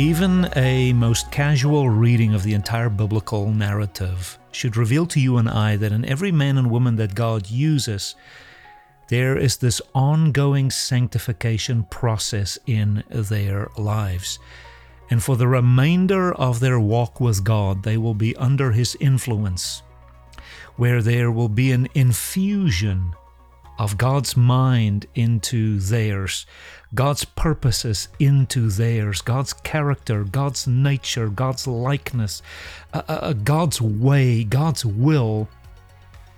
Even a most casual reading of the entire biblical narrative should reveal to you and I that in every man and woman that God uses, there is this ongoing sanctification process in their lives. And for the remainder of their walk with God, they will be under His influence, where there will be an infusion of God's mind into theirs, God's purposes into theirs, God's character, God's nature, God's likeness, uh, uh, uh, God's way, God's will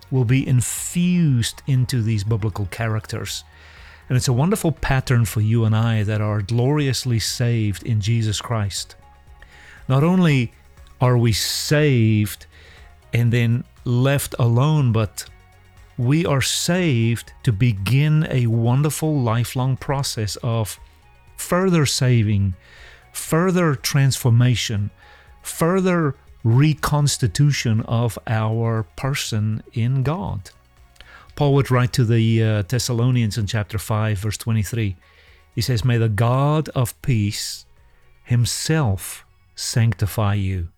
will be infused into these biblical characters. And it's a wonderful pattern for you and I that are gloriously saved in Jesus Christ. Not only are we saved and then left alone, but we are saved to begin a wonderful lifelong process of further saving, further transformation, further reconstitution of our person in God. Paul would write to the uh, Thessalonians in chapter 5, verse 23. He says, May the God of peace himself sanctify you.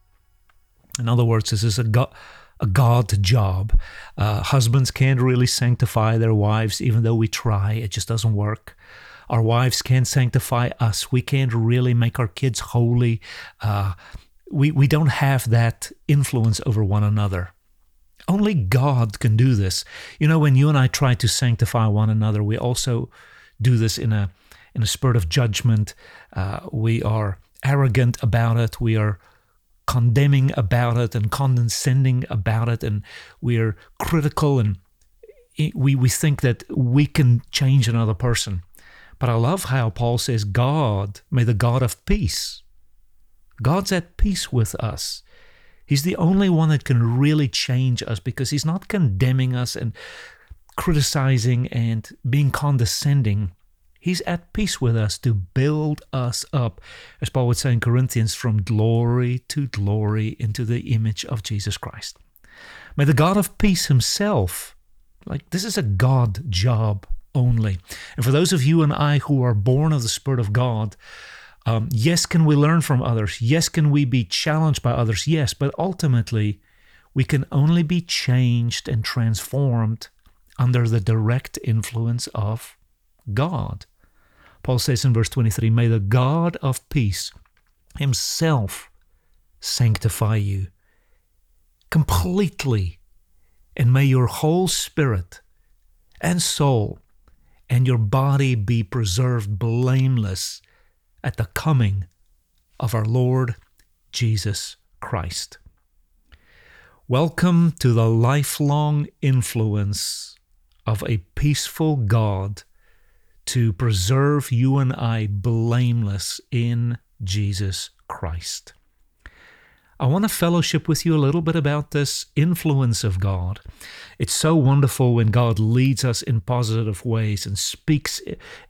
In other words, this is a God a God job. Uh, husbands can't really sanctify their wives, even though we try, it just doesn't work. Our wives can't sanctify us. We can't really make our kids holy. Uh, we, we don't have that influence over one another. Only God can do this. You know, when you and I try to sanctify one another, we also do this in a in a spirit of judgment. Uh, we are arrogant about it. We are condemning about it and condescending about it, and we're critical and we, we think that we can change another person. But I love how Paul says, God, may the God of peace. God's at peace with us. He's the only one that can really change us because he's not condemning us and criticizing and being condescending. He's at peace with us to build us up, as Paul would say in Corinthians, from glory to glory into the image of Jesus Christ. May the God of peace himself, like this is a God job only. And for those of you and I who are born of the Spirit of God, um, yes, can we learn from others? Yes, can we be challenged by others? Yes, but ultimately, we can only be changed and transformed under the direct influence of God. Paul says in verse 23 May the God of peace himself sanctify you completely, and may your whole spirit and soul and your body be preserved blameless at the coming of our Lord Jesus Christ. Welcome to the lifelong influence of a peaceful God to preserve you and I blameless in Jesus Christ. I want to fellowship with you a little bit about this influence of God. It's so wonderful when God leads us in positive ways and speaks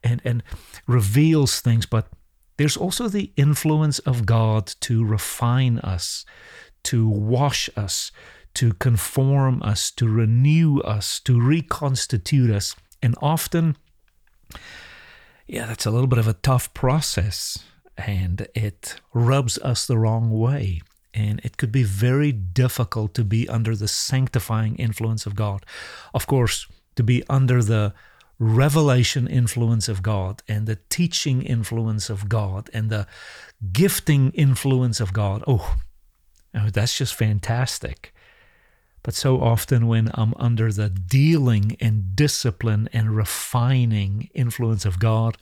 and, and reveals things, but there's also the influence of God to refine us, to wash us, to conform us, to renew us, to reconstitute us. And often yeah, that's a little bit of a tough process and it rubs us the wrong way. And it could be very difficult to be under the sanctifying influence of God. Of course, to be under the revelation influence of God and the teaching influence of God and the gifting influence of God. Oh, oh that's just fantastic. But so often, when I'm under the dealing and discipline and refining influence of God,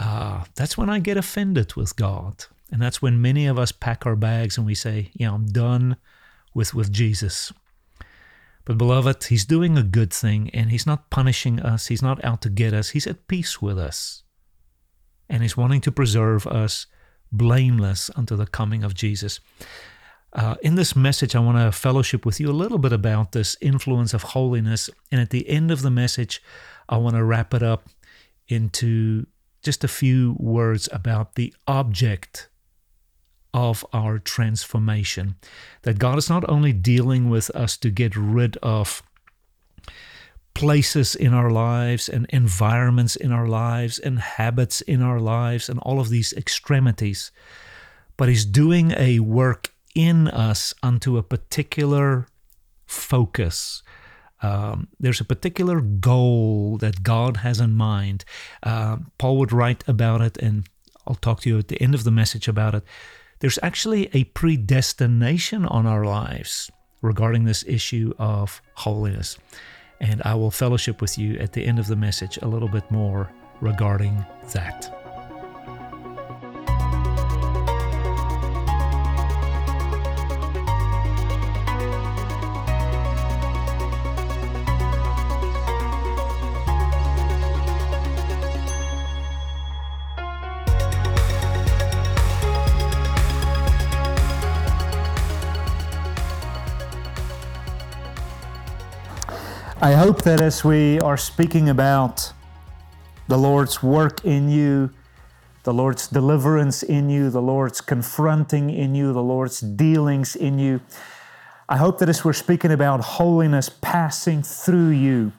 uh, that's when I get offended with God. And that's when many of us pack our bags and we say, Yeah, I'm done with, with Jesus. But, beloved, He's doing a good thing and He's not punishing us. He's not out to get us. He's at peace with us. And He's wanting to preserve us blameless unto the coming of Jesus. Uh, in this message, I want to fellowship with you a little bit about this influence of holiness. And at the end of the message, I want to wrap it up into just a few words about the object of our transformation. That God is not only dealing with us to get rid of places in our lives and environments in our lives and habits in our lives and all of these extremities, but He's doing a work in us unto a particular focus. Um, there's a particular goal that God has in mind. Uh, Paul would write about it, and I'll talk to you at the end of the message about it. There's actually a predestination on our lives regarding this issue of holiness. And I will fellowship with you at the end of the message a little bit more regarding that. I hope that as we are speaking about the Lord's work in you, the Lord's deliverance in you, the Lord's confronting in you, the Lord's dealings in you, I hope that as we're speaking about holiness passing through you,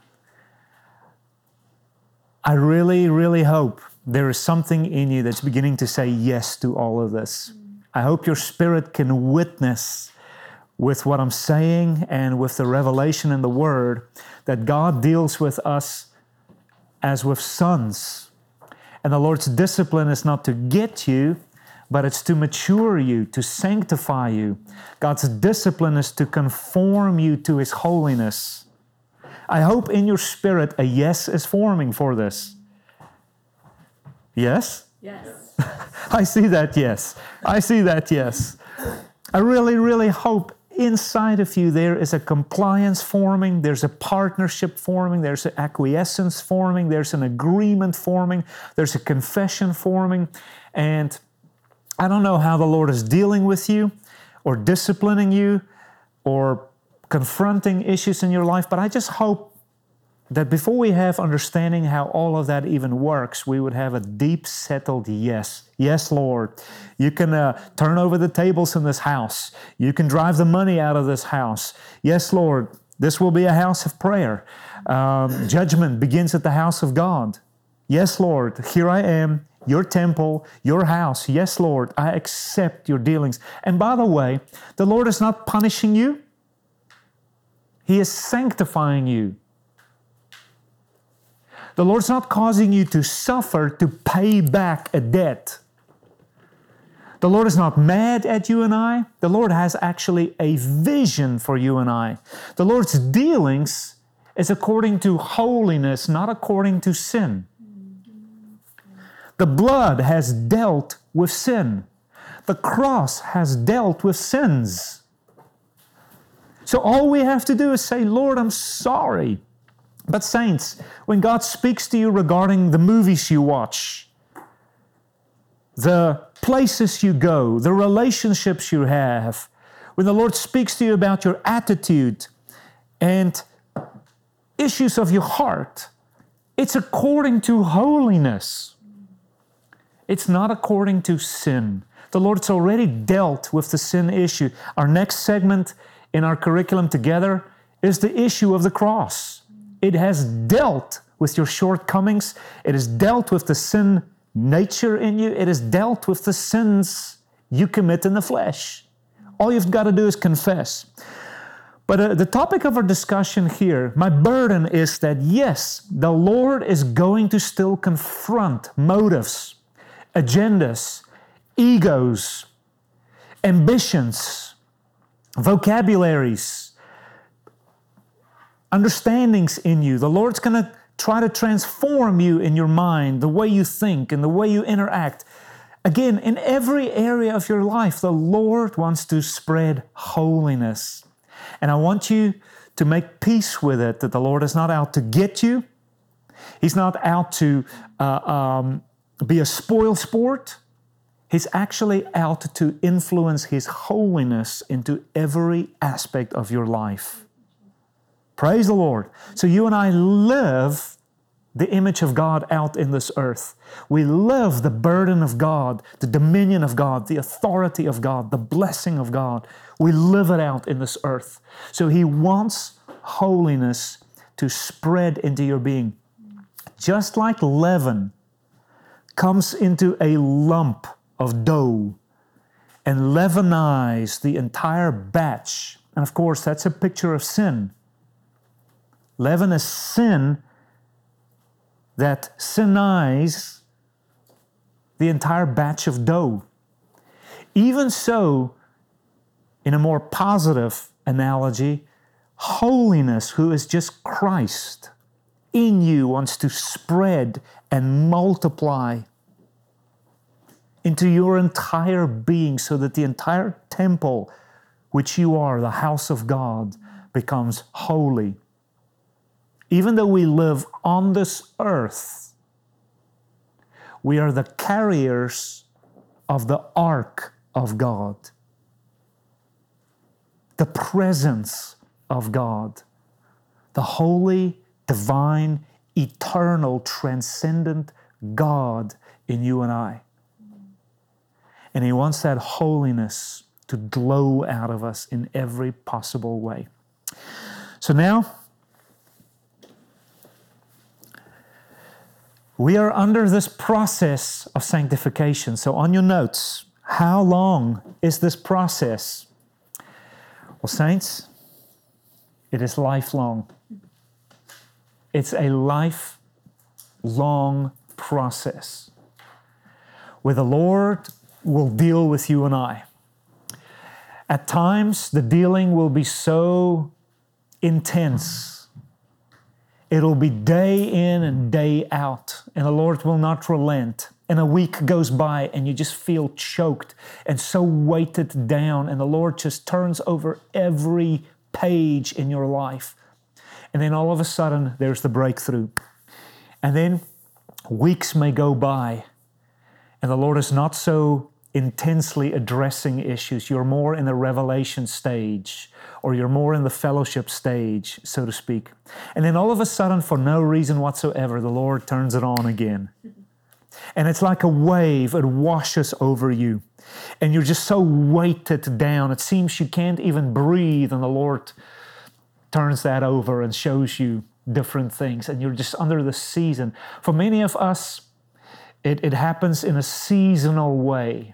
I really, really hope there is something in you that's beginning to say yes to all of this. I hope your spirit can witness with what I'm saying and with the revelation in the Word that God deals with us as with sons. And the Lord's discipline is not to get you, but it's to mature you, to sanctify you. God's discipline is to conform you to His holiness. I hope in your spirit a yes is forming for this. Yes? Yes. I see that yes. I see that yes. I really, really hope inside of you there is a compliance forming, there's a partnership forming, there's an acquiescence forming, there's an agreement forming, there's a confession forming. And I don't know how the Lord is dealing with you or disciplining you or confronting issues in your life, but I just hope that before we have understanding how all of that even works, we would have a deep settled yes. Yes, Lord. You can uh, turn over the tables in this house. You can drive the money out of this house. Yes, Lord. This will be a house of prayer. Um, judgment begins at the house of God. Yes, Lord. Here I am, your temple, your house. Yes, Lord. I accept your dealings. And by the way, the Lord is not punishing you, He is sanctifying you. The Lord's not causing you to suffer to pay back a debt. The Lord is not mad at you and I. The Lord has actually a vision for you and I. The Lord's dealings is according to holiness, not according to sin. The blood has dealt with sin. The cross has dealt with sins. So all we have to do is say, Lord, I'm sorry. But, saints, when God speaks to you regarding the movies you watch, the places you go, the relationships you have, when the Lord speaks to you about your attitude and issues of your heart, it's according to holiness. It's not according to sin. The Lord's already dealt with the sin issue. Our next segment in our curriculum together is the issue of the cross. It has dealt with your shortcomings. It has dealt with the sin nature in you. It has dealt with the sins you commit in the flesh. All you've got to do is confess. But uh, the topic of our discussion here, my burden is that yes, the Lord is going to still confront motives, agendas, egos, ambitions, vocabularies, understandings in you. The Lord's going to try to transform you in your mind, the way you think, and the way you interact. Again, in every area of your life, the Lord wants to spread holiness. And I want you to make peace with it, that the Lord is not out to get you. He's not out to uh, um, be a spoil sport. He's actually out to influence His holiness into every aspect of your life. Praise the Lord. So you and I live the image of God out in this earth. We live the burden of God, the dominion of God, the authority of God, the blessing of God. We live it out in this earth. So He wants holiness to spread into your being. Just like leaven comes into a lump of dough and leavenize the entire batch. And of course, that's a picture of sin. Leaven is sin that sinize the entire batch of dough. Even so, in a more positive analogy, holiness, who is just Christ, in you wants to spread and multiply into your entire being so that the entire temple, which you are, the house of God, becomes holy. Even though we live on this earth, we are the carriers of the ark of God, the presence of God, the holy, divine, eternal, transcendent God in you and I. And He wants that holiness to glow out of us in every possible way. So now, we are under this process of sanctification. So, on your notes, how long is this process? Well, saints, it is lifelong. It's a lifelong process where the Lord will deal with you and I. At times, the dealing will be so intense. It'll be day in and day out, and the Lord will not relent. And a week goes by, and you just feel choked and so weighted down, and the Lord just turns over every page in your life. And then all of a sudden, there's the breakthrough. And then weeks may go by, and the Lord is not so intensely addressing issues. You're more in the revelation stage, or you're more in the fellowship stage, so to speak. And then all of a sudden, for no reason whatsoever, the Lord turns it on again. And it's like a wave, it washes over you. And you're just so weighted down. It seems you can't even breathe, and the Lord turns that over and shows you different things. And you're just under the season. For many of us, it, it happens in a seasonal way.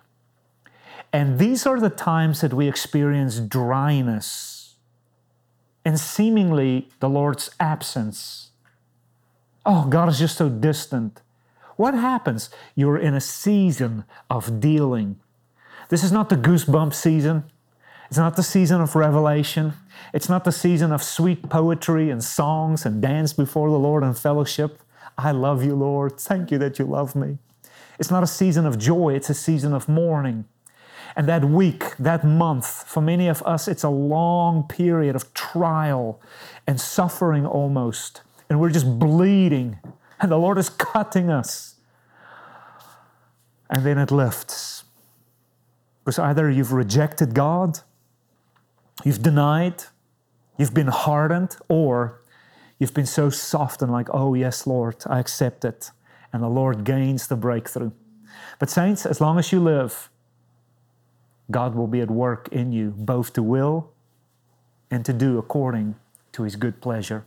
And these are the times that we experience dryness and seemingly the Lord's absence. Oh, God is just so distant. What happens? You're in a season of dealing. This is not the goosebump season. It's not the season of revelation. It's not the season of sweet poetry and songs and dance before the Lord and fellowship. I love you, Lord. Thank you that you love me. It's not a season of joy, it's a season of mourning. And that week, that month, for many of us, it's a long period of trial and suffering almost. And we're just bleeding, and the Lord is cutting us. And then it lifts. Because either you've rejected God, you've denied, you've been hardened, or you've been so soft and like, oh, yes, Lord, I accept it. And the Lord gains the breakthrough. But, saints, as long as you live, God will be at work in you, both to will and to do according to his good pleasure.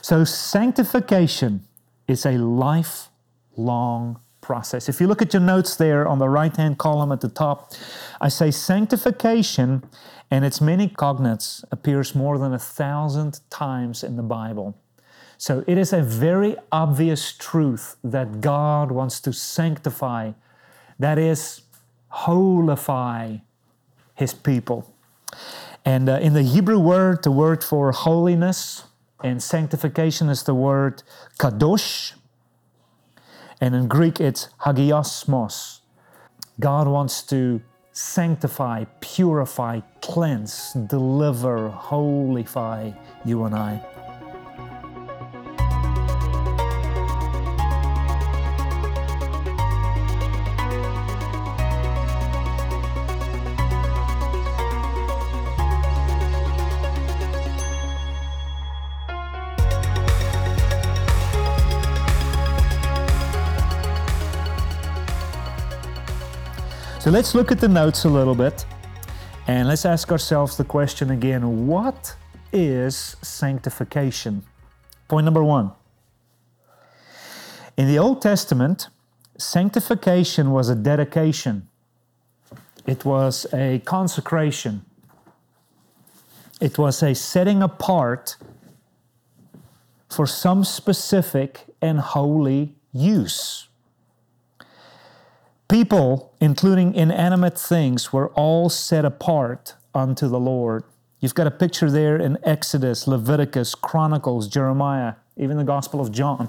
So, sanctification is a lifelong process. If you look at your notes there on the right hand column at the top, I say sanctification and its many cognates appears more than a thousand times in the Bible. So it is a very obvious truth that God wants to sanctify, that is, holify his people. And uh, in the Hebrew word, the word for holiness and sanctification is the word kadosh. And in Greek, it's hagiasmos. God wants to sanctify, purify, cleanse, deliver, holify you and I. So let's look at the notes a little bit and let's ask ourselves the question again what is sanctification? Point number one. In the Old Testament, sanctification was a dedication, it was a consecration, it was a setting apart for some specific and holy use. People, including inanimate things, were all set apart unto the Lord. You've got a picture there in Exodus, Leviticus, Chronicles, Jeremiah, even the Gospel of John,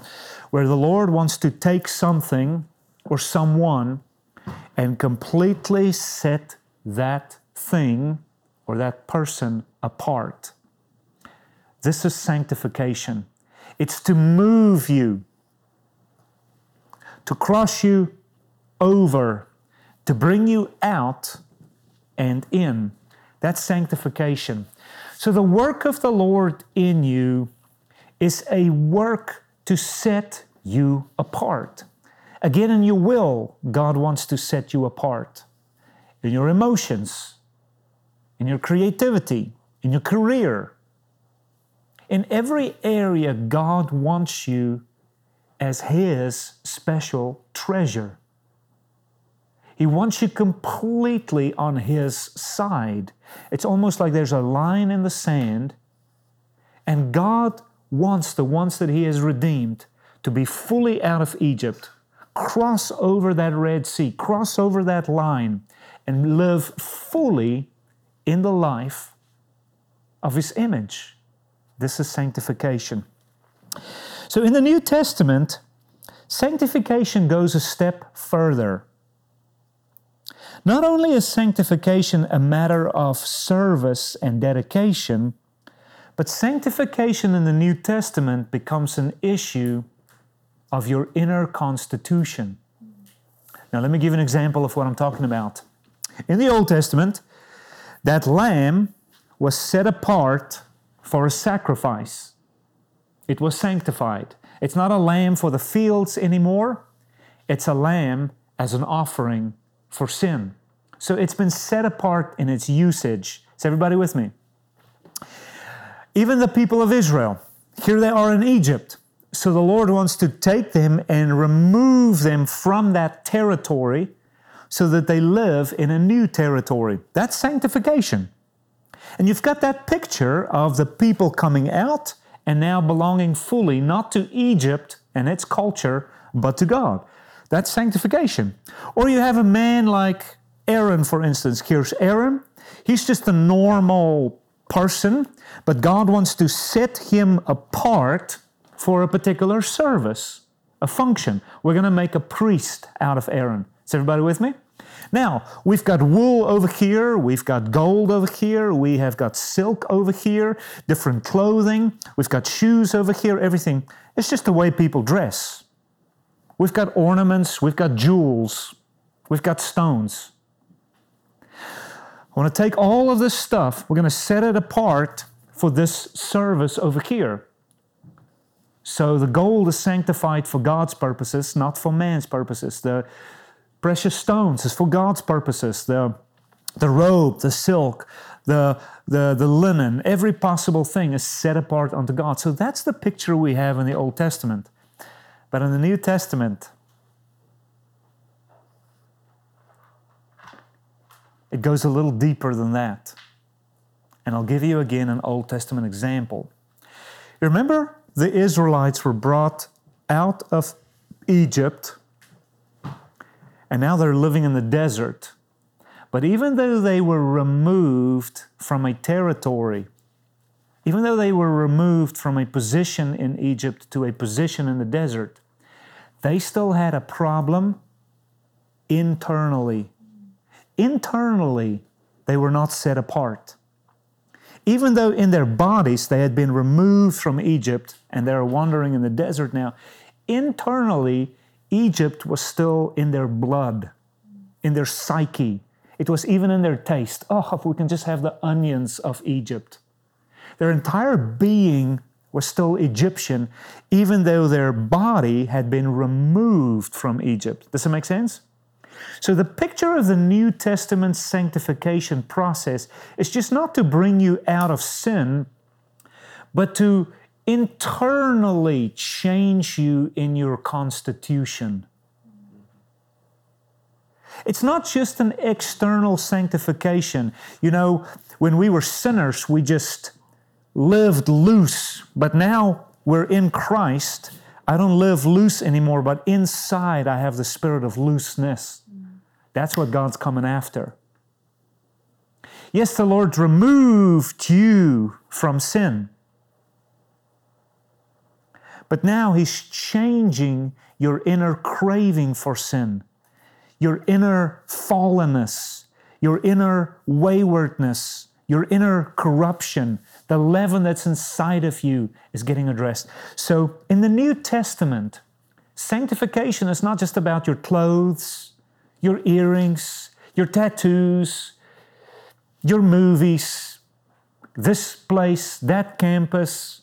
where the Lord wants to take something or someone and completely set that thing or that person apart. This is sanctification. It's to move you, to cross you over to bring you out and in. That's sanctification. So the work of the Lord in you is a work to set you apart. Again, in your will, God wants to set you apart. In your emotions, in your creativity, in your career. In every area, God wants you as His special treasure. He wants you completely on His side. It's almost like there's a line in the sand, and God wants the ones that He has redeemed to be fully out of Egypt, cross over that Red Sea, cross over that line, and live fully in the life of His image. This is sanctification. So in the New Testament, sanctification goes a step further. Not only is sanctification a matter of service and dedication, but sanctification in the New Testament becomes an issue of your inner constitution. Now, let me give an example of what I'm talking about. In the Old Testament, that lamb was set apart for a sacrifice, it was sanctified. It's not a lamb for the fields anymore, it's a lamb as an offering for sin. So it's been set apart in its usage. Is everybody with me? Even the people of Israel, here they are in Egypt. So the Lord wants to take them and remove them from that territory so that they live in a new territory. That's sanctification. And you've got that picture of the people coming out and now belonging fully not to Egypt and its culture, but to God. That's sanctification. Or you have a man like Aaron, for instance. Here's Aaron. He's just a normal person, but God wants to set him apart for a particular service, a function. We're going to make a priest out of Aaron. Is everybody with me? Now, we've got wool over here, we've got gold over here, we have got silk over here, different clothing, we've got shoes over here, everything. It's just the way people dress. We've got ornaments, we've got jewels, we've got stones. I want to take all of this stuff, we're going to set it apart for this service over here. So the gold is sanctified for God's purposes, not for man's purposes. The precious stones is for God's purposes. The, the robe, the silk, the, the, the linen, every possible thing is set apart unto God. So that's the picture we have in the Old Testament. But in the New Testament, it goes a little deeper than that. And I'll give you again an Old Testament example. Remember, the Israelites were brought out of Egypt, and now they're living in the desert. But even though they were removed from a territory, even though they were removed from a position in Egypt to a position in the desert, they still had a problem internally. internally they were not set apart. Even though in their bodies they had been removed from Egypt and they are wandering in the desert now, internally Egypt was still in their blood, in their psyche. It was even in their taste. Oh, if we can just have the onions of Egypt. Their entire being was still Egyptian, even though their body had been removed from Egypt. Does it make sense? So, the picture of the New Testament sanctification process is just not to bring you out of sin, but to internally change you in your constitution. It's not just an external sanctification. You know, when we were sinners, we just lived loose, but now we're in Christ. I don't live loose anymore, but inside I have the spirit of looseness. That's what God's coming after. Yes, the Lord removed you from sin. But now He's changing your inner craving for sin, your inner fallenness, your inner waywardness, your inner corruption, the leaven that's inside of you is getting addressed. So in the New Testament, sanctification is not just about your clothes, your earrings, your tattoos, your movies, this place, that campus.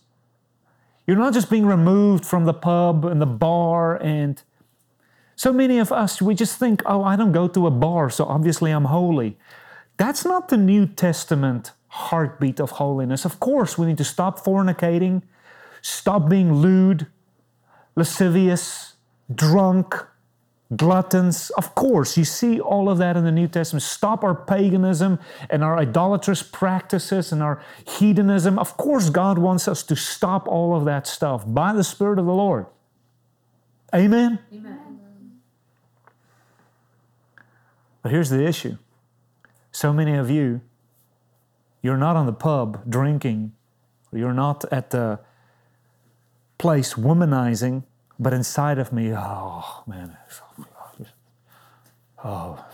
You're not just being removed from the pub and the bar and so many of us, we just think, oh, I don't go to a bar, so obviously I'm holy. That's not the New Testament heartbeat of holiness. Of course, we need to stop fornicating, stop being lewd, lascivious, drunk, gluttons. Of course, you see all of that in the New Testament. Stop our paganism and our idolatrous practices and our hedonism. Of course, God wants us to stop all of that stuff by the Spirit of the Lord. Amen? Amen. But here's the issue so many of you, you're not on the pub drinking, you're not at the place womanizing, but inside of me, oh man, oh.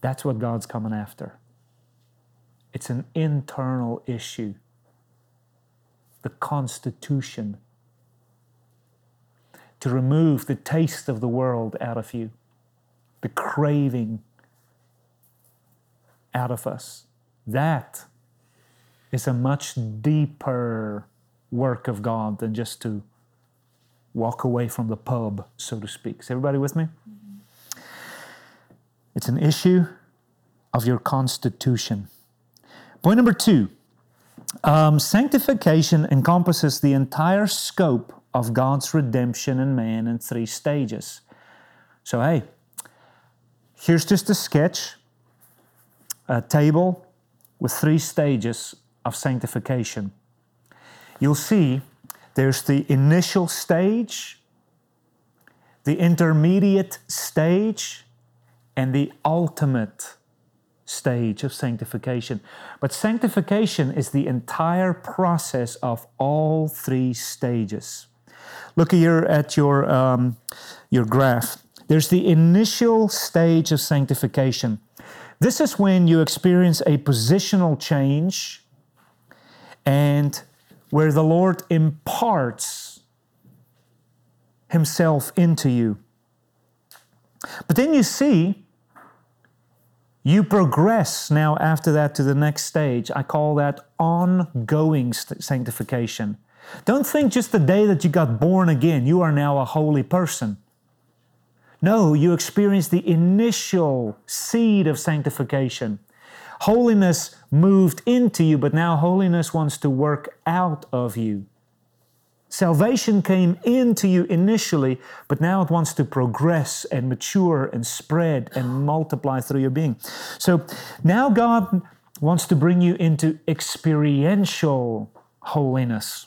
That's what God's coming after. It's an internal issue. The constitution. To remove the taste of the world out of you the craving out of us. That is a much deeper work of God than just to walk away from the pub, so to speak. Is everybody with me? Mm-hmm. It's an issue of your constitution. Point number two um, sanctification encompasses the entire scope of God's redemption in man in three stages. So, hey, Here's just a sketch, table with three stages of sanctification. You'll see there's the initial stage, the intermediate stage, and the ultimate stage of sanctification. But sanctification is the entire process of all three stages. Look here at your, um, your graph. There's the initial stage of sanctification. This is when you experience a positional change and where the Lord imparts Himself into you. But then you see, you progress now after that to the next stage. I call that ongoing sanctification. Don't think just the day that you got born again, you are now a holy person. No, you experience the initial seed of sanctification. Holiness moved into you, but now holiness wants to work out of you. Salvation came into you initially, but now it wants to progress and mature and spread and multiply through your being. So now God wants to bring you into experiential holiness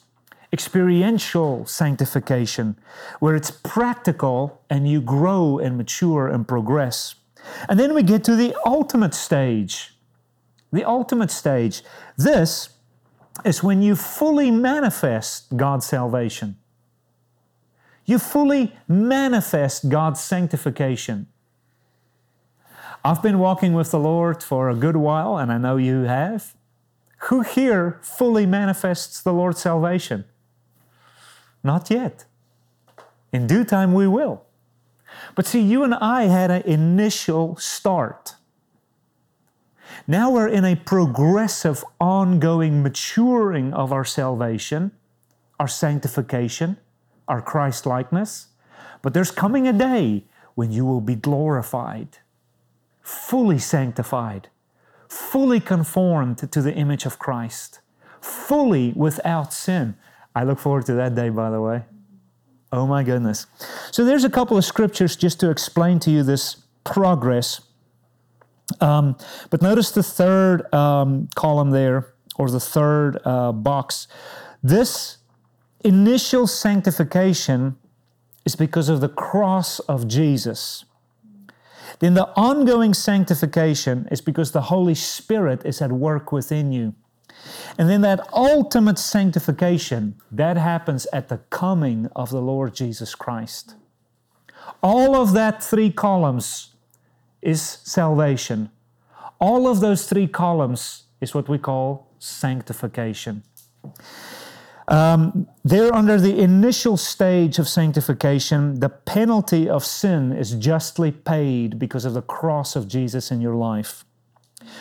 experiential sanctification, where it's practical and you grow and mature and progress. And then we get to the ultimate stage. The ultimate stage. This is when you fully manifest God's salvation. You fully manifest God's sanctification. I've been walking with the Lord for a good while, and I know you have. Who here fully manifests the Lord's salvation? Not yet. In due time, we will. But see, you and I had an initial start. Now we're in a progressive, ongoing maturing of our salvation, our sanctification, our Christ likeness. But there's coming a day when you will be glorified, fully sanctified, fully conformed to the image of Christ, fully without sin. I look forward to that day, by the way. Oh my goodness. So there's a couple of scriptures just to explain to you this progress. Um, but notice the third um, column there, or the third uh, box. This initial sanctification is because of the cross of Jesus. Then the ongoing sanctification is because the Holy Spirit is at work within you. And then that ultimate sanctification, that happens at the coming of the Lord Jesus Christ. All of that three columns is salvation. All of those three columns is what we call sanctification. Um, there, under the initial stage of sanctification, the penalty of sin is justly paid because of the cross of Jesus in your life.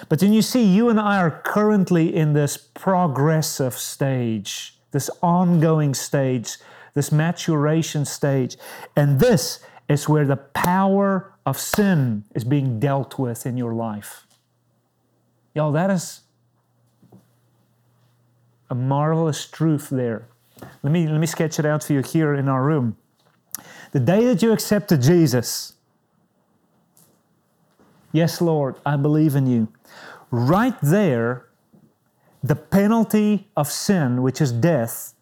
But then you see, you and I are currently in this progressive stage, this ongoing stage, this maturation stage. And this is where the power of sin is being dealt with in your life. Y'all, that is a marvelous truth there. Let me, let me sketch it out for you here in our room. The day that you accepted Jesus, yes, Lord, I believe in you. Right there, the penalty of sin, which is death,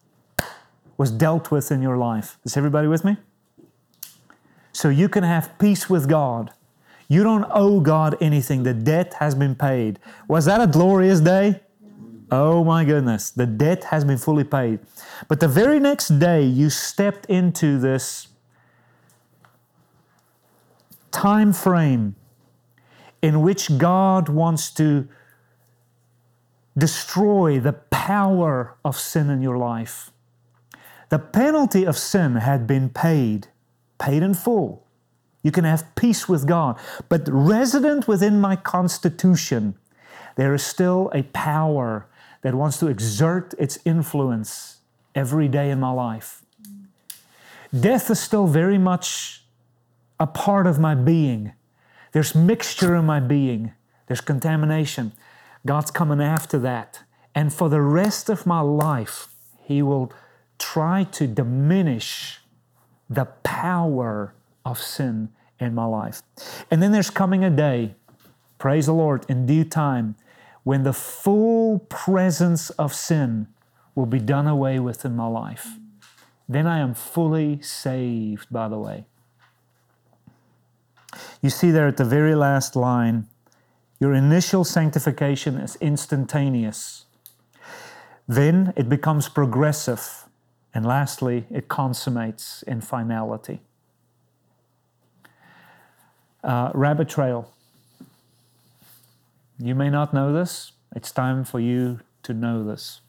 was dealt with in your life. Is everybody with me? So you can have peace with God. You don't owe God anything. The debt has been paid. Was that a glorious day? Oh my goodness, the debt has been fully paid. But the very next day, you stepped into this time frame in which God wants to destroy the power of sin in your life. The penalty of sin had been paid, paid in full. You can have peace with God. But resident within my constitution, there is still a power that wants to exert its influence every day in my life. Death is still very much a part of my being. There's mixture in my being, there's contamination. God's coming after that. And for the rest of my life, He will try to diminish the power of sin in my life. And then there's coming a day, praise the Lord, in due time, when the full presence of sin will be done away with in my life. Then I am fully saved, by the way. You see there at the very last line, your initial sanctification is instantaneous. Then it becomes progressive. And lastly, it consummates in finality. Uh, rabbit trail. You may not know this, it's time for you to know this.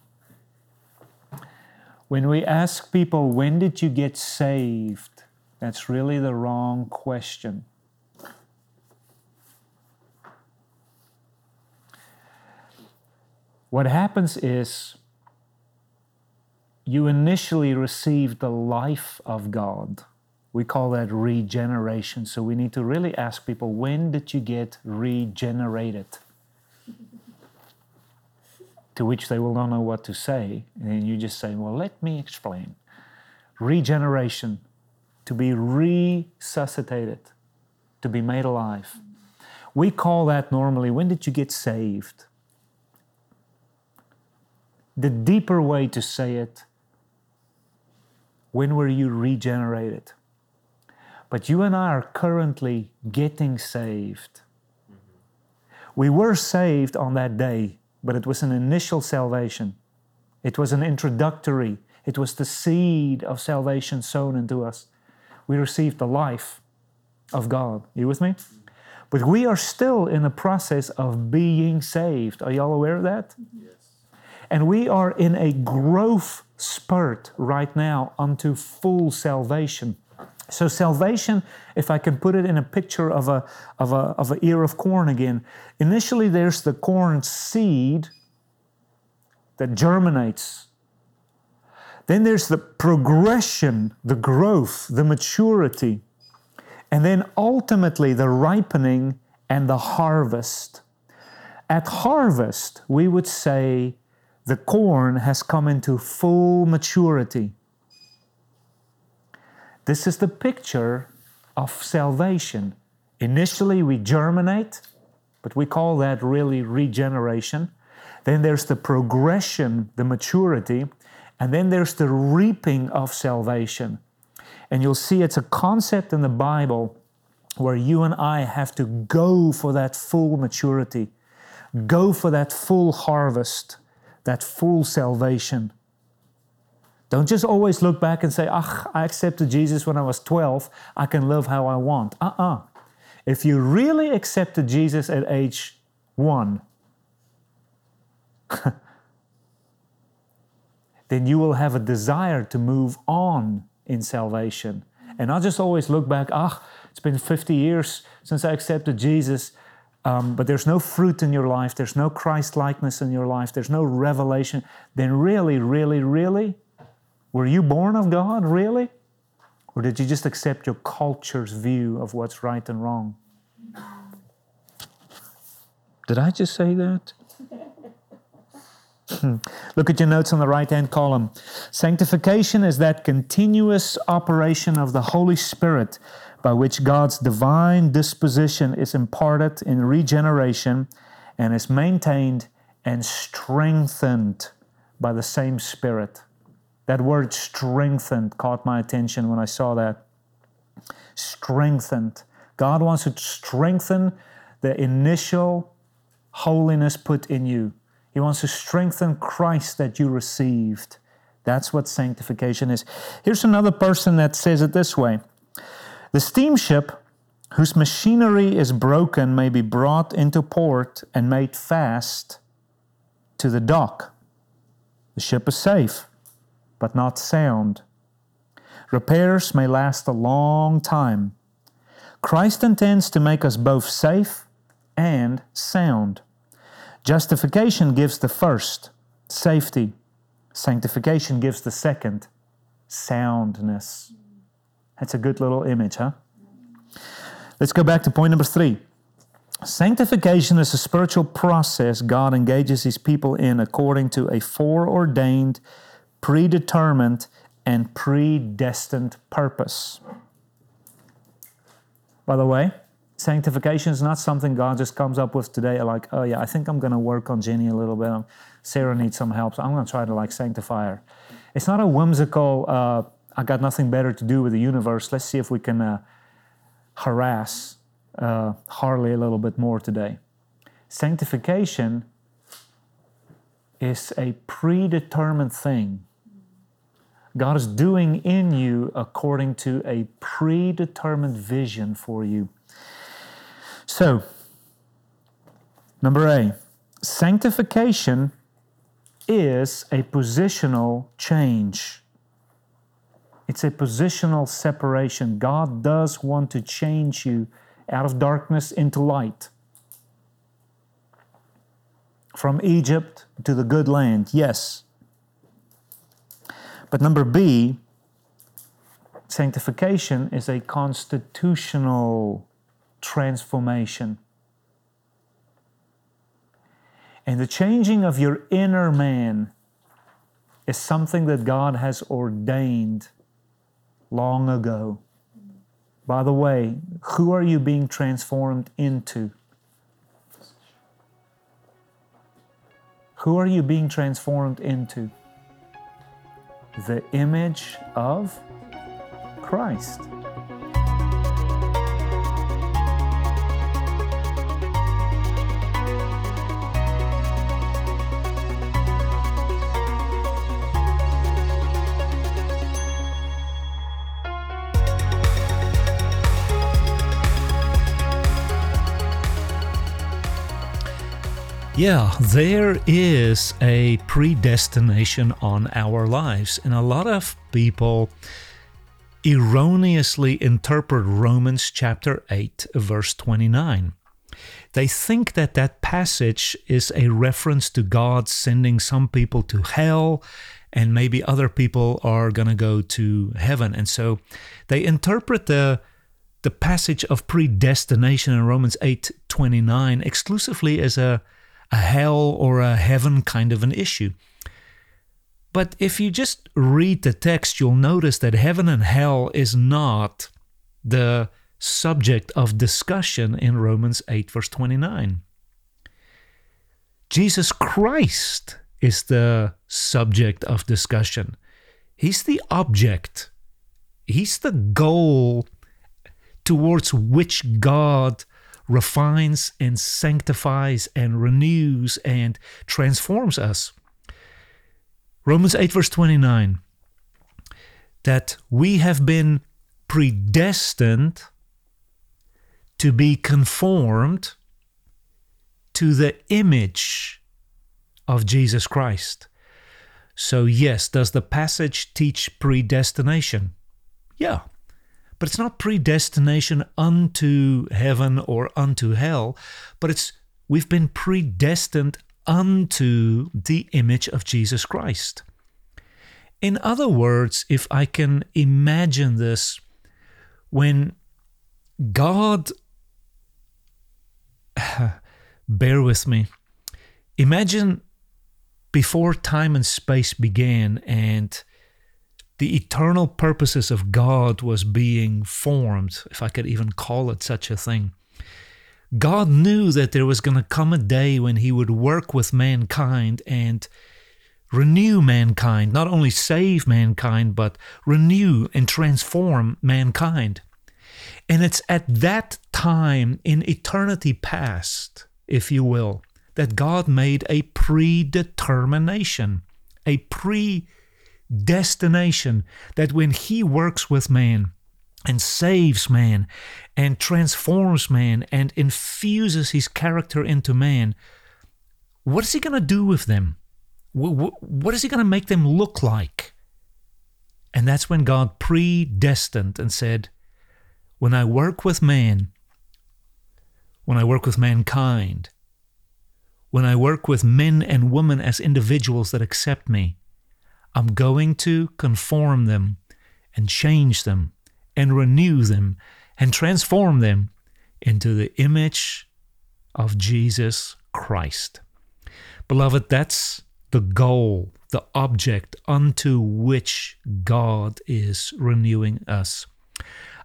When we ask people, when did you get saved? That's really the wrong question. What happens is you initially receive the life of God. We call that regeneration. So we need to really ask people when did you get regenerated? To which they will not know what to say. And you just say, well, let me explain. Regeneration, to be resuscitated, to be made alive. We call that normally when did you get saved? The deeper way to say it, when were you regenerated? But you and I are currently getting saved. Mm-hmm. We were saved on that day, but it was an initial salvation. It was an introductory, it was the seed of salvation sown into us. We received the life of God. You with me? Mm-hmm. But we are still in the process of being saved. Are y'all aware of that? Yes. And we are in a growth spurt right now unto full salvation. So salvation, if I can put it in a picture of a of a of an ear of corn again, initially there's the corn seed that germinates. Then there's the progression, the growth, the maturity. And then ultimately the ripening and the harvest. At harvest, we would say the corn has come into full maturity. This is the picture of salvation. Initially, we germinate, but we call that really regeneration. Then there's the progression, the maturity, and then there's the reaping of salvation. And you'll see it's a concept in the Bible where you and I have to go for that full maturity, go for that full harvest, that full salvation. Don't just always look back and say, ah, I accepted Jesus when I was 12, I can live how I want. Uh uh If you really accepted Jesus at age one, then you will have a desire to move on in salvation. And not just always look back, ah, it's been 50 years since I accepted Jesus, um, but there's no fruit in your life, there's no Christ likeness in your life, there's no revelation. Then, really, really, really, were you born of God, really? Or did you just accept your culture's view of what's right and wrong? Did I just say that? Look at your notes on the right hand column. Sanctification is that continuous operation of the Holy Spirit by which God's divine disposition is imparted in regeneration and is maintained and strengthened by the same Spirit. That word strengthened caught my attention when I saw that. Strengthened. God wants to strengthen the initial holiness put in you. He wants to strengthen Christ that you received. That's what sanctification is. Here's another person that says it this way The steamship whose machinery is broken may be brought into port and made fast to the dock. The ship is safe, but not sound. Repairs may last a long time. Christ intends to make us both safe and sound. Justification gives the first, safety. Sanctification gives the second, soundness. That's a good little image, huh? Let's go back to point number three. Sanctification is a spiritual process God engages His people in according to a foreordained, predetermined, and predestined purpose. By the way, sanctification is not something God just comes up with today, like, oh yeah, I think I'm going to work on Jenny a little bit. Sarah needs some help, so I'm going to try to like sanctify her. It's not a whimsical, uh, I got nothing better to do with the universe. Let's see if we can uh, harass uh, Harley a little bit more today. Sanctification is a predetermined thing. God is doing in you according to a predetermined vision for you. So, number A, sanctification is a positional change. It's a positional separation. God does want to change you out of darkness into light. From Egypt to the good land, yes. But number B, sanctification is a constitutional transformation. And the changing of your inner man is something that God has ordained long ago. By the way, who are you being transformed into? Who are you being transformed into? The image of Christ. Yeah, there is a predestination on our lives, and a lot of people erroneously interpret Romans chapter 8, verse 29. They think that that passage is a reference to God sending some people to hell and maybe other people are going to go to heaven. And so they interpret the the passage of predestination in Romans 8:29 exclusively as a a hell or a heaven kind of an issue. But if you just read the text, you'll notice that heaven and hell is not the subject of discussion in Romans 8, verse 29. Jesus Christ is the subject of discussion. He's the object, He's the goal towards which God refines and sanctifies and renews and transforms us. Romans 8, verse 29 that we have been predestined to be conformed to the image of Jesus Christ. So, yes, does the passage teach predestination? Yeah, but it's not predestination unto heaven or unto hell, but it's we've been predestined unto the image of Jesus Christ. In other words, if I can imagine this, when God, bear with me, imagine before time and space began and the eternal purposes of God was being formed, if I could even call it such a thing. God knew that there was going to come a day when He would work with mankind and renew mankind, not only save mankind, but renew and transform mankind. And it's at that time in eternity past, if you will, that God made a predetermination, a pre destination that when He works with man and saves man and transforms man and infuses His character into man, what is He going to do with them? What is He going to make them look like? And that's when God predestined and said, When I work with man, when I work with mankind, when I work with men and women as individuals that accept me, I'm going to conform them and change them and renew them and transform them into the image of Jesus Christ. Beloved, that's the goal, the object unto which God is renewing us.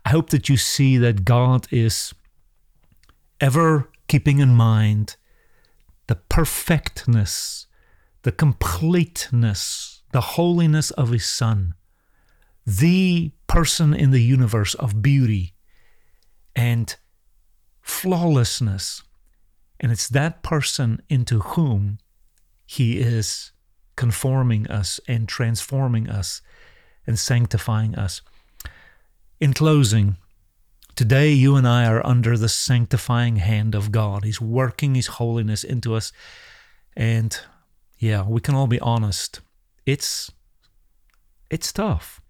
I hope that you see that God is ever keeping in mind the perfectness, the completeness the holiness of His Son, the person in the universe of beauty and flawlessness. And it's that person into whom He is conforming us and transforming us and sanctifying us. In closing, today you and I are under the sanctifying hand of God. He's working His holiness into us. And yeah, we can all be honest it's it's tough.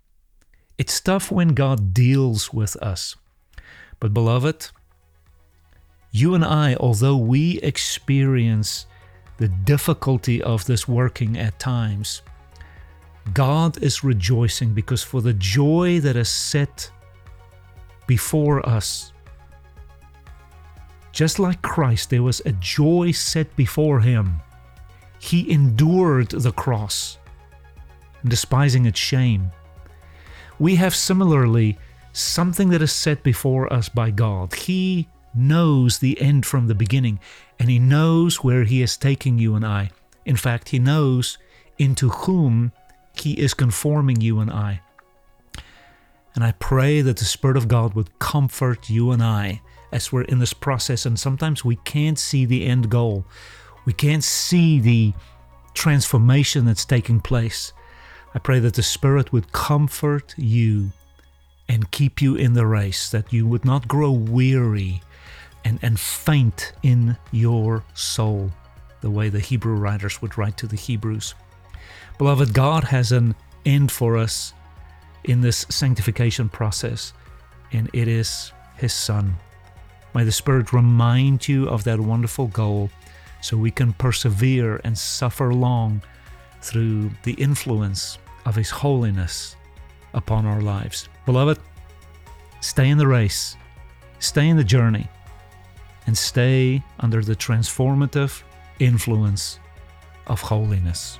It's tough when God deals with us. But beloved, you and I, although we experience the difficulty of this working at times, God is rejoicing because for the joy that is set before us, just like Christ, there was a joy set before him. He endured the cross despising its shame. We have similarly something that is set before us by God. He knows the end from the beginning, and He knows where He is taking you and I. In fact, He knows into whom He is conforming you and I. And I pray that the Spirit of God would comfort you and I as we're in this process. And sometimes we can't see the end goal, we can't see the transformation that's taking place. I pray that the Spirit would comfort you and keep you in the race, that you would not grow weary and, and faint in your soul. the way the Hebrew writers would write to the Hebrews. Beloved, God has an end for us in this sanctification process, and it is His Son. May the Spirit remind you of that wonderful goal so we can persevere and suffer long through the influence of His holiness upon our lives. Beloved, stay in the race, stay in the journey, and stay under the transformative influence of holiness.